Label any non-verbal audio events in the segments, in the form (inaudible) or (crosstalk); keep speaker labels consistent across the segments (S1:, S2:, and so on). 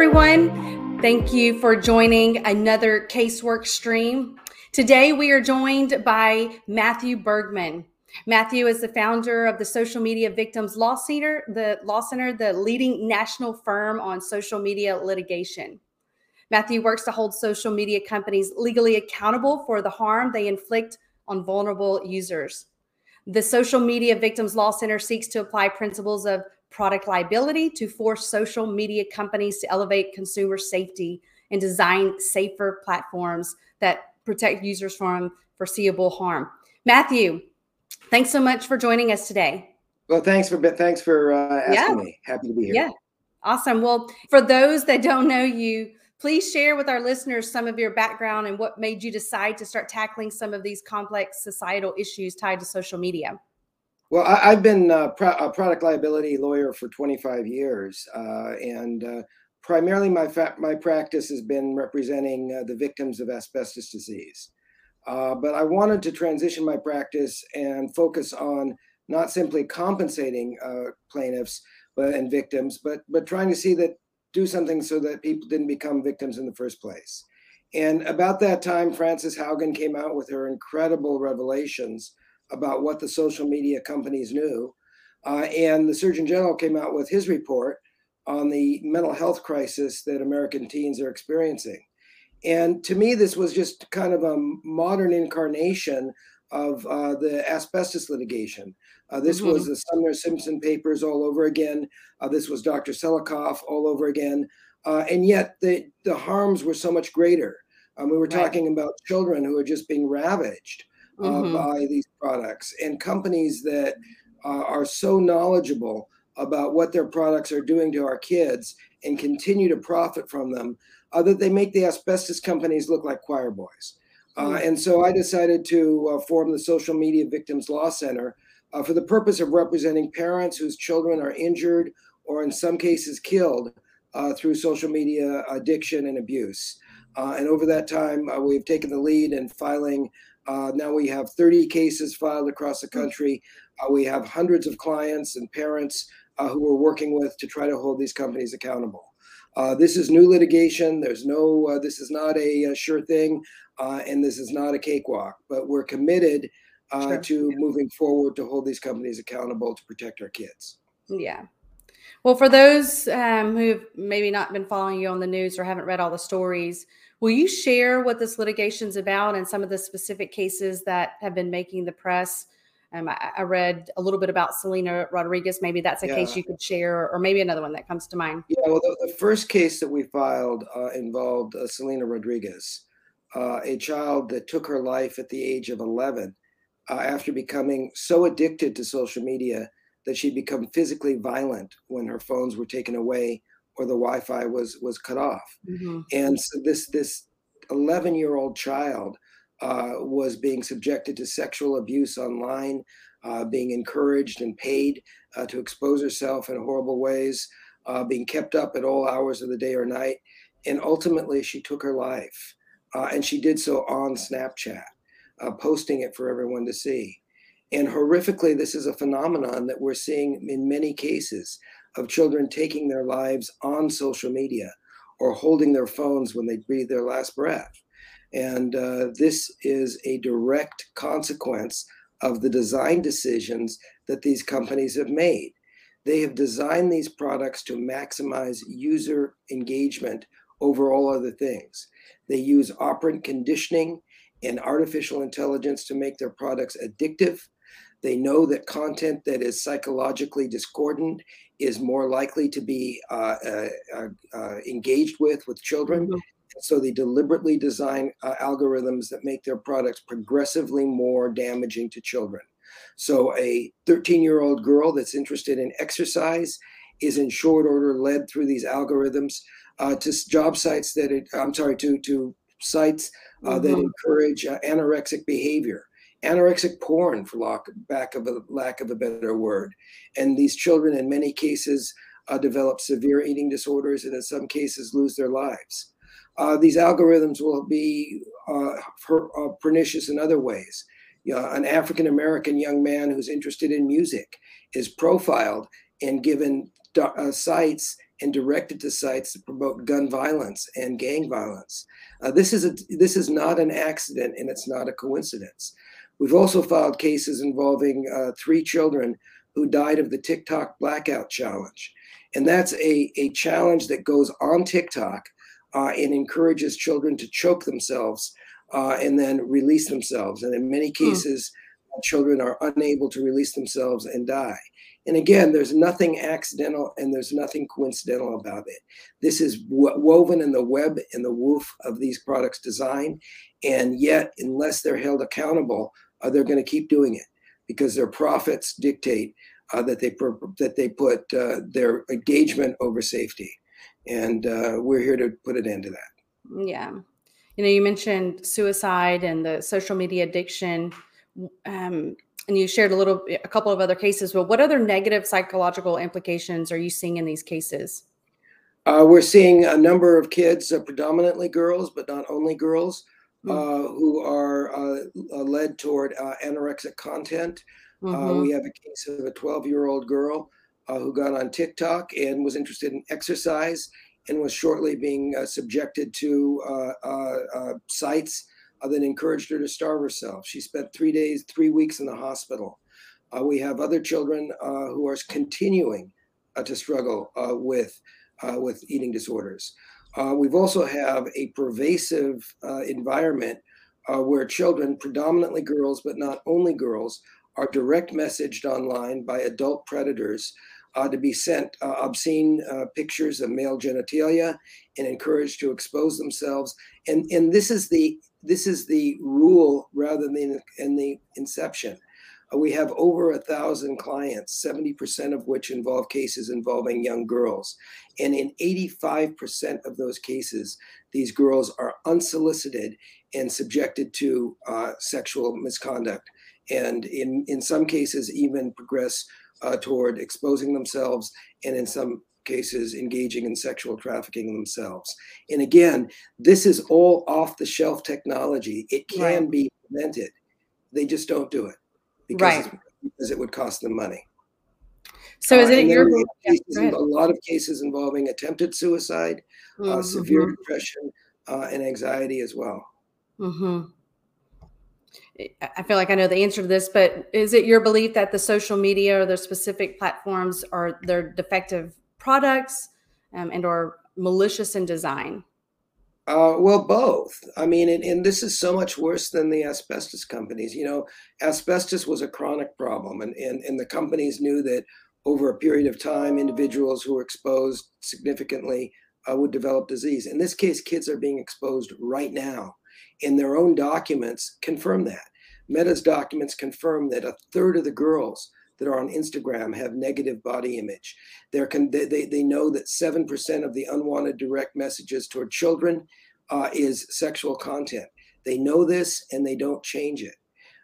S1: everyone. Thank you for joining another Casework stream. Today, we are joined by Matthew Bergman. Matthew is the founder of the Social Media Victims Law Center, the Law Center, the leading national firm on social media litigation. Matthew works to hold social media companies legally accountable for the harm they inflict on vulnerable users. The Social Media Victims Law Center seeks to apply principles of product liability to force social media companies to elevate consumer safety and design safer platforms that protect users from foreseeable harm. Matthew, thanks so much for joining us today.
S2: Well, thanks for thanks for uh, asking yeah. me. Happy to be here.
S1: Yeah, awesome. Well, for those that don't know you, Please share with our listeners some of your background and what made you decide to start tackling some of these complex societal issues tied to social media.
S2: Well, I, have been a, pro- a, product liability lawyer for 25 years, uh, and uh, primarily my fa- my practice has been representing uh, the victims of asbestos disease. Uh, but I wanted to transition my practice and focus on not simply compensating uh, plaintiffs but, and victims, but but trying to see that do something so that people didn't become victims in the first place. And about that time, Frances Haugen came out with her incredible revelations about what the social media companies knew. Uh, and the Surgeon General came out with his report on the mental health crisis that American teens are experiencing. And to me, this was just kind of a modern incarnation of uh, the asbestos litigation. Uh, this mm-hmm. was the Sumner Simpson papers all over again. Uh, this was Dr. Selikoff all over again. Uh, and yet the, the harms were so much greater. Um, we were right. talking about children who are just being ravaged mm-hmm. by these products and companies that uh, are so knowledgeable about what their products are doing to our kids and continue to profit from them uh, that they make the asbestos companies look like choir boys. Uh, mm. and so I decided to uh, form the Social Media Victims Law Center uh, for the purpose of representing parents whose children are injured or, in some cases, killed uh, through social media addiction and abuse. Uh, and over that time, uh, we've taken the lead in filing. Now we have 30 cases filed across the mm. country. we have hundreds of clients and parents who we're working with to try to hold these companies accountable. Uh, this is new litigation. There's no, uh, this is not a, a sure thing, uh, and this is not a cakewalk, but we're committed uh, sure. to moving forward to hold these companies accountable to protect our kids.
S1: Yeah. Well, for those um, who've maybe not been following you on the news or haven't read all the stories, will you share what this litigation is about and some of the specific cases that have been making the press? Um, I, I, read a little bit about Selena Rodriguez. Maybe that's a yeah. case you could share, or maybe another one that comes to mind.
S2: Yeah, well, the, the first case that we filed uh, involved uh, Selena Rodriguez, uh, a child that took her life at the age of 11 uh, after becoming so addicted to social media that she'd become physically violent when her phones were taken away or the Wi-Fi was was cut off. Mm-hmm. And so this this 11 year old child uh, was being subjected to sexual abuse online, uh, being encouraged and paid uh, to expose herself in horrible ways, uh, being kept up at all hours of the day or night. And ultimately, she took her life. Uh, and she did so on Snapchat, posting it for everyone to see. And horrifically, this is a phenomenon that we're seeing in many cases of children taking their lives on social media or holding their phones when they breathe their last breath. And uh, this is a direct consequence of the design decisions that these companies have made. They have designed these products to maximize user engagement over all other things. They use operant conditioning and artificial intelligence to make their products addictive. They know that content that is psychologically discordant is more likely to be uh, uh, uh, uh engaged with with children. Mm-hmm. So they deliberately design uh, algorithms that make their products progressively more damaging to children. So a 13 year old girl that's interested in exercise is in short order led through these algorithms uh, to job sites that it, I'm sorry, to, to sites uh, mm-hmm. that encourage uh, anorexic behavior anorexic porn for lack, back of a lack of a better word and these children in many cases uh, develop severe eating disorders and in some cases lose their lives uh, these algorithms will be uh, per, uh, pernicious in other ways. You know, an African American young man who's interested in music is profiled and given uh, sites and directed to sites that promote gun violence and gang violence. Uh, this is a, this is not an accident and it's not a coincidence. We've also filed cases involving uh, three children who died of the TikTok blackout challenge. And that's a, a challenge that goes on TikTok uh, and encourages children to choke themselves uh, and then release themselves. And in many hmm. cases, mm. children are unable to release themselves and die. And again, there's nothing accidental and there's nothing coincidental about it. This is woven in the web and the woof of these products' design. And yet, unless they're held accountable, uh, they're going to keep doing it because their profits dictate uh, that they that they put uh, their engagement over safety. And uh, we're here to put an end to that.
S1: Yeah, you know, you mentioned suicide and the social media addiction. Um, and you shared a little a couple of other cases but what other negative psychological implications are you seeing in these cases
S2: uh, we're seeing a number of kids uh, predominantly girls but not only girls uh, who are uh, uh, led toward uh, anorexic content mm-hmm. we have a case of a 12 year old girl who got on tiktok and was interested in exercise and was shortly being subjected to sites uh, that encouraged her to starve herself. She spent three days, three weeks in the hospital. Uh, we have other children uh, who are continuing uh, to struggle uh, with uh, with eating disorders. We've also have a pervasive environment where children, predominantly girls, but not only girls, are direct messaged online by adult predators uh, to be sent uh, obscene uh, pictures of male genitalia and encouraged to expose themselves. And, and this is the this is the rule rather than in the inception. We have over a thousand clients, 70% of which involve cases involving young girls. And in 85% of those cases, these girls are unsolicited and subjected to uh, sexual misconduct. And in, in some cases, even progress uh, toward exposing themselves and in some cases engaging in sexual trafficking themselves. And again, this is all off the shelf technology. It can right. be prevented. They just don't do it because, right. because it would cost them money.
S1: So is uh, it your
S2: cases, a lot of cases involving attempted suicide, uh, mm-hmm. uh, severe depression, uh, and anxiety as well.
S1: Mm-hmm. I feel like I know the answer to this, but is it your belief that the social media or the specific platforms are they're defective products um, and or malicious in design?
S2: Uh, well, both. I mean, and, and, this is so much worse than the asbestos companies. You know, asbestos was a chronic problem, and, and, and the companies knew that over a period of time, individuals who were exposed significantly uh, would develop disease. In this case, kids are being exposed right now, and their own documents confirm that. Meta's documents confirm that a third of the girls that are on Instagram have negative body image. They're con- they, they know that 7% of the unwanted direct messages toward children uh, is sexual content. They know this and they don't change it.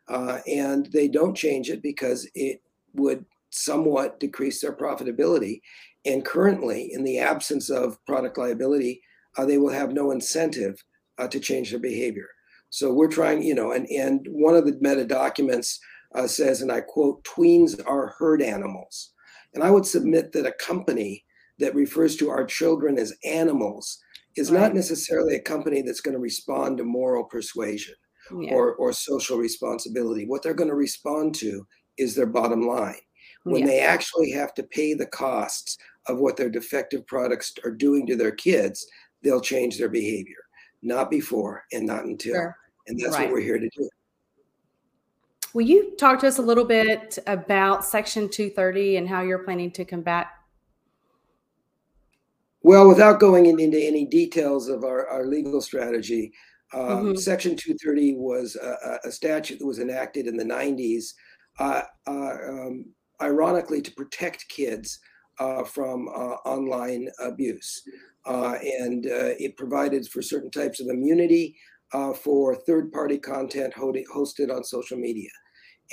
S2: Uh, and they don't change it because it would somewhat decrease their profitability. And currently, in the absence of product liability, uh, they will have no incentive uh, to change their behavior. So we're trying, you know, and, and one of the meta documents uh, says, and I quote, tweens are herd animals. And I would submit that a company that refers to our children as animals is right. not necessarily a company that's going to respond to moral persuasion yeah. or, or social responsibility. What they're going to respond to is their bottom line. When yeah. they actually have to pay the costs of what their defective products are doing to their kids, they'll change their behavior. Not before and not until. Sure. And that's right. what we're here to do.
S1: Will you talk to us a little bit about Section 230 and how you're planning to combat?
S2: Well, without going into any details of our, our legal strategy, um, mm-hmm. Section 230 was a, a, statute that was enacted in the 90s, uh, uh, um, ironically, to protect kids uh, from uh, online abuse. Uh, and uh, it provided for certain types of immunity for third party content hosted on social media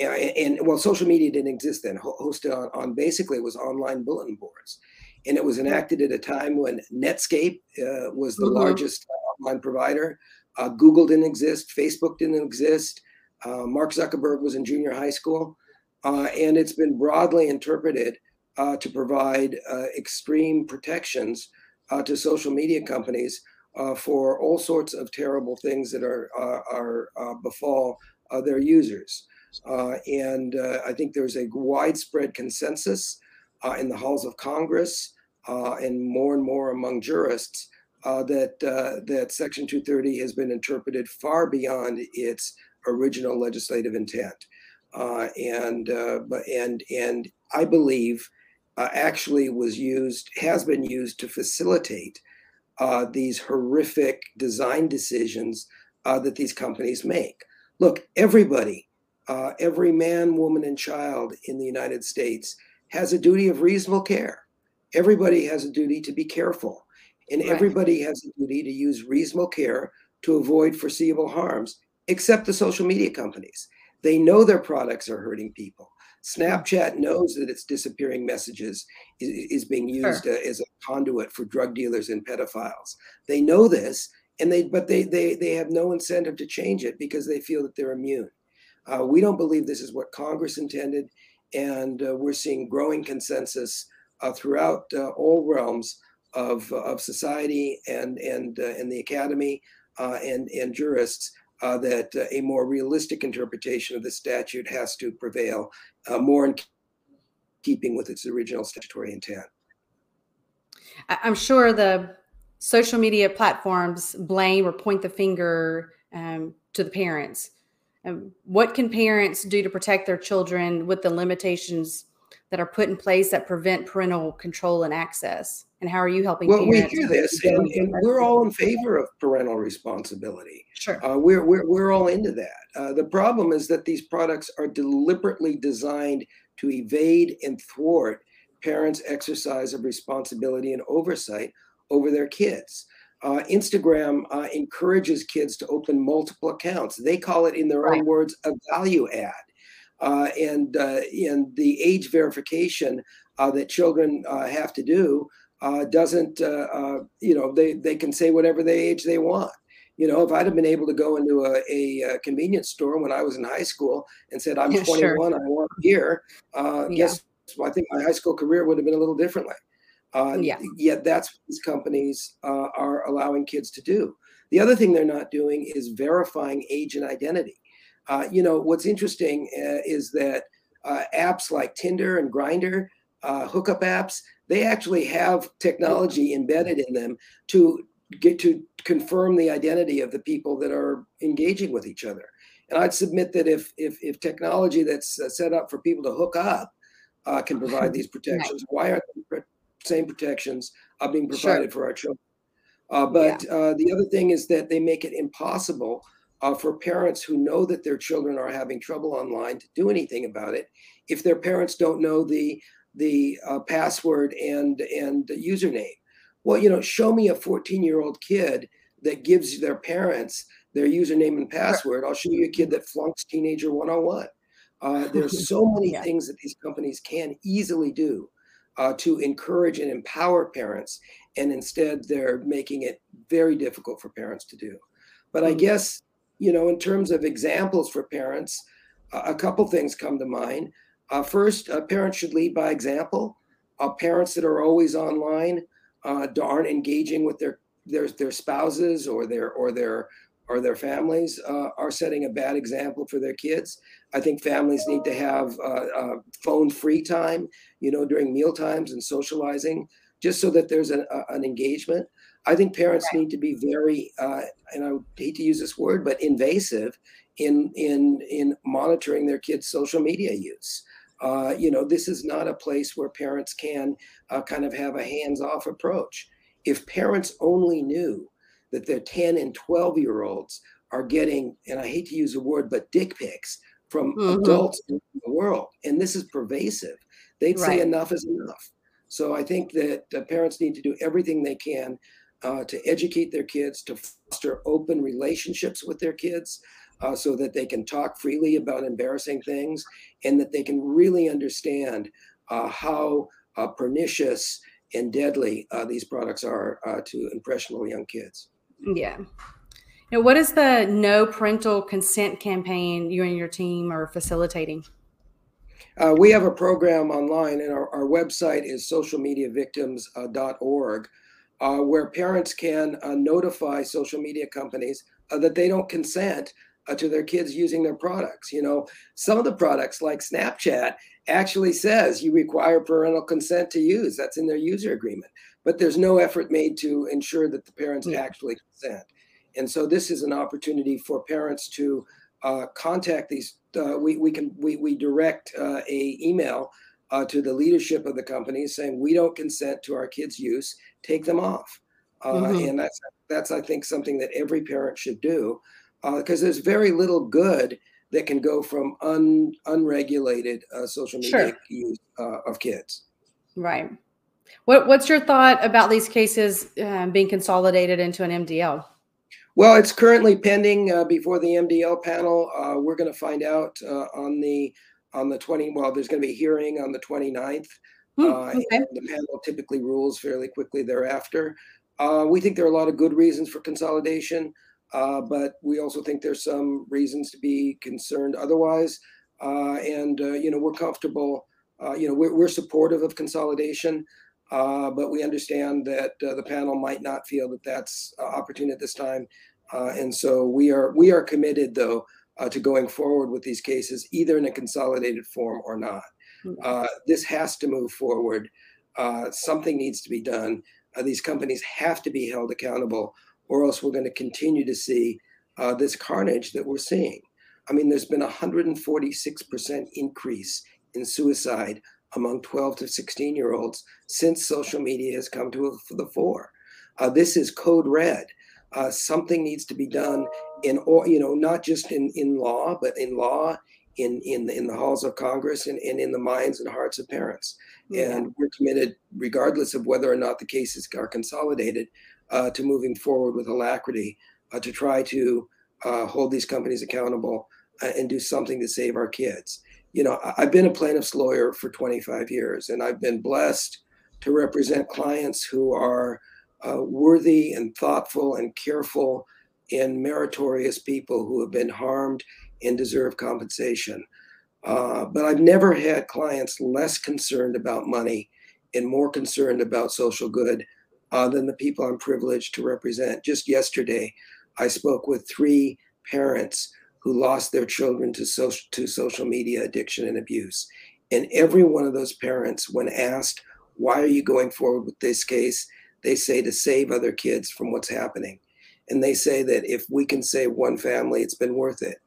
S2: and, and, well, social media didn't exist then. Hosted on, on basically it was online bulletin boards, and it was enacted at a time when Netscape uh, was the mm-hmm. largest online provider. Uh, Google didn't exist. Facebook didn't exist. Uh, Mark Zuckerberg was in junior high school, uh, and it's been broadly interpreted uh, to provide uh, extreme protections uh, to social media companies uh, for all sorts of terrible things that are are befall their users. And I think there's a widespread consensus in the halls of Congress and more and more among jurists uh, that uh, that Section 230 has been interpreted far beyond its original legislative intent, uh, and but and and I believe uh, actually was used, has been used to facilitate uh, these horrific design decisions uh, that these companies make. Look, everybody, uh, every man, woman, and child in the United States has a duty of reasonable care. Everybody has a duty to be careful, and right. everybody has a duty to use reasonable care to avoid foreseeable harms, except the social media companies. They know their products are hurting people. Snapchat knows that its disappearing messages is, is being used sure. uh, as a conduit for drug dealers and pedophiles. They know this, and they but they they they have no incentive to change it because they feel that they're immune. Uh, we don't believe this is what Congress intended, and uh, we're seeing growing consensus uh, throughout uh, all realms of of society and and uh, and the academy and and jurists uh, that uh, a more realistic interpretation of the statute has to prevail, uh, more in keeping with its original statutory intent.
S1: I'm sure the social media platforms blame or point the finger um, to the parents. Um, what can parents do to protect their children with the limitations that are put in place that prevent parental control and access? And how are you helping?
S2: Well, we hear this, and, and, we're all in favor of parental responsibility.
S1: Sure,
S2: uh, we're, we're we're all into that. Uh, the problem is that these products are deliberately designed to evade and thwart parents' exercise of responsibility and oversight over their kids. Uh, Instagram uh, encourages kids to open multiple accounts. They call it, in their right. own words, a value add. Uh, and uh, and the age verification uh, that children uh, have to do uh, doesn't, you know, they, they can say whatever they age they want. You know, if I'd have been able to go into a, a, convenience store when I was in high school and said, I'm (laughs) yeah, 21, sure. I want beer, uh, yeah. guess well, I think my high school career would have been a little differently. Uh, yeah. Yet that's what these companies uh, are allowing kids to do. The other thing they're not doing is verifying age and identity. Uh, you know, what's interesting uh, is that uh, apps like Tinder and Grindr, uh, hookup apps, they actually have technology embedded in them to get to confirm the identity of the people that are engaging with each other. And I'd submit that if if, if technology that's uh, set up for people to hook up uh, can provide (laughs) these protections, why aren't the same protections are being provided sure. for our children? Uh, but yeah. Uh, the other thing is that they make it impossible uh, for parents who know that their children are having trouble online to do anything about it if their parents don't know the the uh, password and and username. Well, you know, show me a 14 year old kid that gives their parents their username and password. I'll show you a kid that flunks Teenager 101. Uh, there's (laughs) so many yeah. things that these companies can easily do uh, to encourage and empower parents, and instead they're making it very difficult for parents to do. But I mm. guess, you know, in terms of examples for parents, a couple things come to mind. Uh, first, uh, parents should lead by example. Uh, parents that are always online uh, aren't engaging with their their their spouses or their or their or their families uh, are setting a bad example for their kids. I think families need to have uh, phone free time, you know, during meal times and socializing, just so that there's an, an engagement. I think parents right. need to be very, and I hate to use this word, but invasive in in in monitoring their kids' social media use. Uh, you know, this is not a place where parents can uh, kind of have a hands-off approach. If parents only knew that their 10 and 12 year olds are getting, and I hate to use the word, but dick pics from mm-hmm. adults in the world, and this is pervasive, they'd right. say enough is enough. So I think that uh, parents need to do everything they can uh, to educate their kids, to foster open relationships with their kids, uh, so that they can talk freely about embarrassing things and that they can really understand uh, how uh, pernicious and deadly uh, these products are uh, to impressionable young kids.
S1: Yeah. Now, what is the no parental consent campaign you and your team are facilitating?
S2: Uh, we have a program online, and our, our website is socialmediavictims.org, uh, where parents can uh, notify social media companies uh, that they don't consent uh, to their kids using their products. You know, some of the products, like Snapchat, actually says you require parental consent to use. That's in their user agreement, but there's no effort made to ensure that the parents yeah. actually consent. And so, this is an opportunity for parents to uh, contact these uh, we, we can we, we direct uh, a email uh, to the leadership of the company saying we don't consent to our kids use take them off uh, mm-hmm. and that's that's i think something that every parent should do because uh, there's very little good that can go from un, unregulated uh, social media sure. use of kids
S1: right what, what's your thought about these cases um, being consolidated into an mdl
S2: well, it's currently pending uh, before the MDL panel. Uh, we're going to find out uh, on the on the 20. Well, there's going to be a hearing on the 29th. Hmm, uh, okay. the panel typically rules fairly quickly thereafter. Uh, we think there are a lot of good reasons for consolidation, uh, but we also think there's some reasons to be concerned otherwise. and you know, we're comfortable. you know, we're, we're supportive of consolidation. Uh, but we understand that uh, the panel might not feel that that's uh, opportune at this time, uh, and so we are we are committed though uh, to going forward with these cases either in a consolidated form or not. Hmm. this has to move forward. something needs to be done. these companies have to be held accountable, or else we're going to continue to see this carnage that we're seeing. I mean, there's been a 146% increase in suicide among 12 to 16 year olds since social media has come to the fore. Uh, this is code red. Uh, something needs to be done in, or you know, not just in, in law, but in law, in in the, in the halls of Congress, and, and in the minds and hearts of parents. Yeah. And we're committed, regardless of whether or not the cases are consolidated, uh, to moving forward with alacrity uh, to try to uh, hold these companies accountable uh, and do something to save our kids you know, I've been a plaintiff's lawyer for 25 years, and I've been blessed to represent clients who are uh, worthy and thoughtful and careful and meritorious people who have been harmed and deserve compensation. Uh, but I've never had clients less concerned about money and more concerned about social good uh, than the people I'm privileged to represent. Just yesterday, I spoke with three parents who lost their children to social, to social media addiction and abuse. And every one of those parents, when asked, why are you going forward with this case? They say to save other kids from what's happening. And they say that if we can save one family, it's been worth it.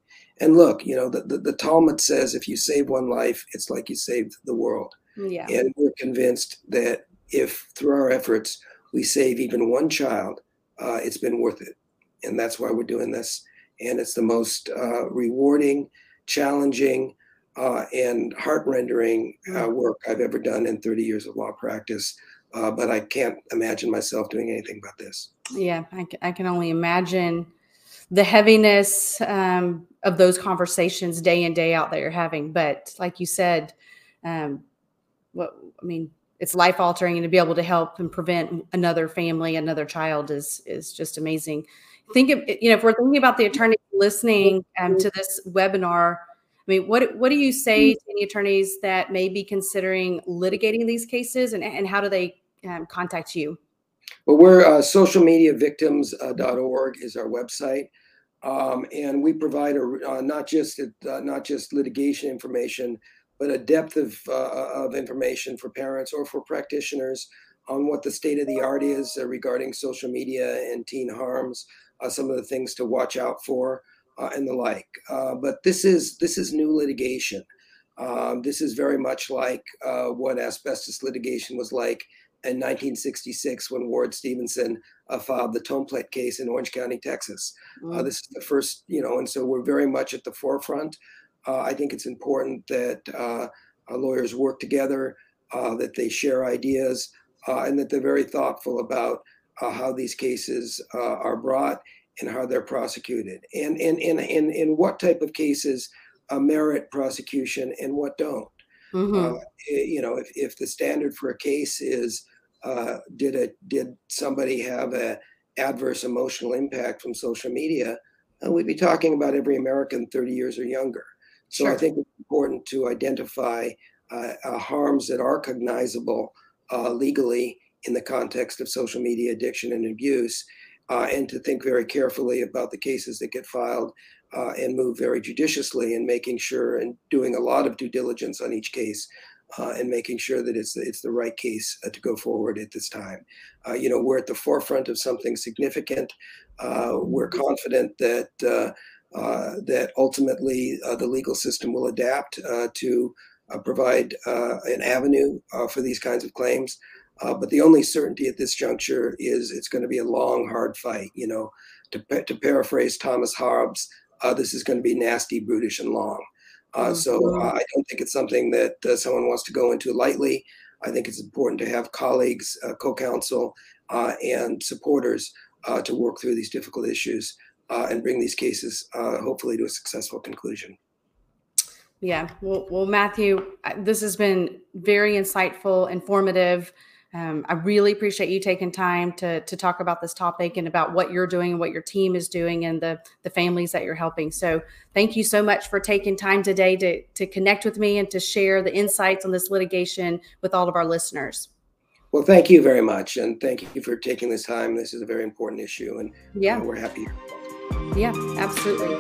S2: And look, you know, the, the, the Talmud says if you save one life, it's like you saved the world. Yeah. And we're convinced that if through our efforts we save even one child, uh, it's been worth it. And that's why we're doing this and it's the most uh, rewarding, challenging, uh, and heart-rendering uh, mm. work I've ever done in 30 years of law practice. Uh, but I can't imagine myself doing anything about this.
S1: Yeah, I, I can only imagine the heaviness um, of those conversations day in day out that you're having. But like you said, um, what I mean, it's life altering, and to be able to help and prevent another family, another child is is just amazing think of you know if we're thinking about the attorneys listening um, to this webinar i mean what what do you say to any attorneys that may be considering litigating these cases and, and how do they um, contact you?
S2: Well we're uh, socialmediavictims.org is our website. Um, and we provide a, uh, not just uh, not just litigation information but a depth of, uh, of information for parents or for practitioners on what the state of the art is uh, regarding social media and teen harms. uh, some of the things to watch out for, uh, and the like. Uh, but this is this is new litigation. Um, this is very much like uh, what asbestos litigation was like in 1966 when Ward Stephenson uh, filed the Tomplait case in Orange County, Texas. Mm. this is the first, you know, and so we're very much at the forefront. I think it's important that lawyers work together, that they share ideas, and that they're very thoughtful about uh, how these cases uh, are brought and how they're prosecuted, and and and and, and what type of cases uh, merit prosecution and what don't. Mm-hmm. Uh, eh, you know, if, if the standard for a case is uh, did a did somebody have a adverse emotional impact from social media, uh, we'd be talking about every American 30 years or younger. So sure. I think it's important to identify harms that are cognizable uh, legally in the context of social media addiction and abuse, uh, and to think very carefully about the cases that get filed uh, and move very judiciously in making sure and doing a lot of due diligence on each case uh, and making sure that it's it's the right case uh, to go forward at this time. Uh, you know, we're at the forefront of something significant. Uh, we're confident that uh, that ultimately the legal system will adapt to provide an avenue for these kinds of claims. But the only certainty at this juncture is it's going to be a long, hard fight. You know, to, to paraphrase Thomas Hobbes, this is going to be nasty, brutish, and long. Uh, so uh, I don't think it's something that uh, someone wants to go into lightly. I think it's important to have colleagues, uh, co-counsel, uh, and supporters uh, to work through these difficult issues and bring these cases hopefully to a successful conclusion.
S1: Yeah, well, well, Matthew, this has been very insightful, informative. Um, I really appreciate you taking time to to talk about this topic and about what you're doing and what your team is doing and the the families that you're helping. So thank you so much for taking time today to to connect with me and to share the insights on this litigation with all of our listeners.
S2: Well, thank you very much, and thank you for taking this time. This is a very important issue, and yeah, uh, we're happy.
S1: Yeah, absolutely.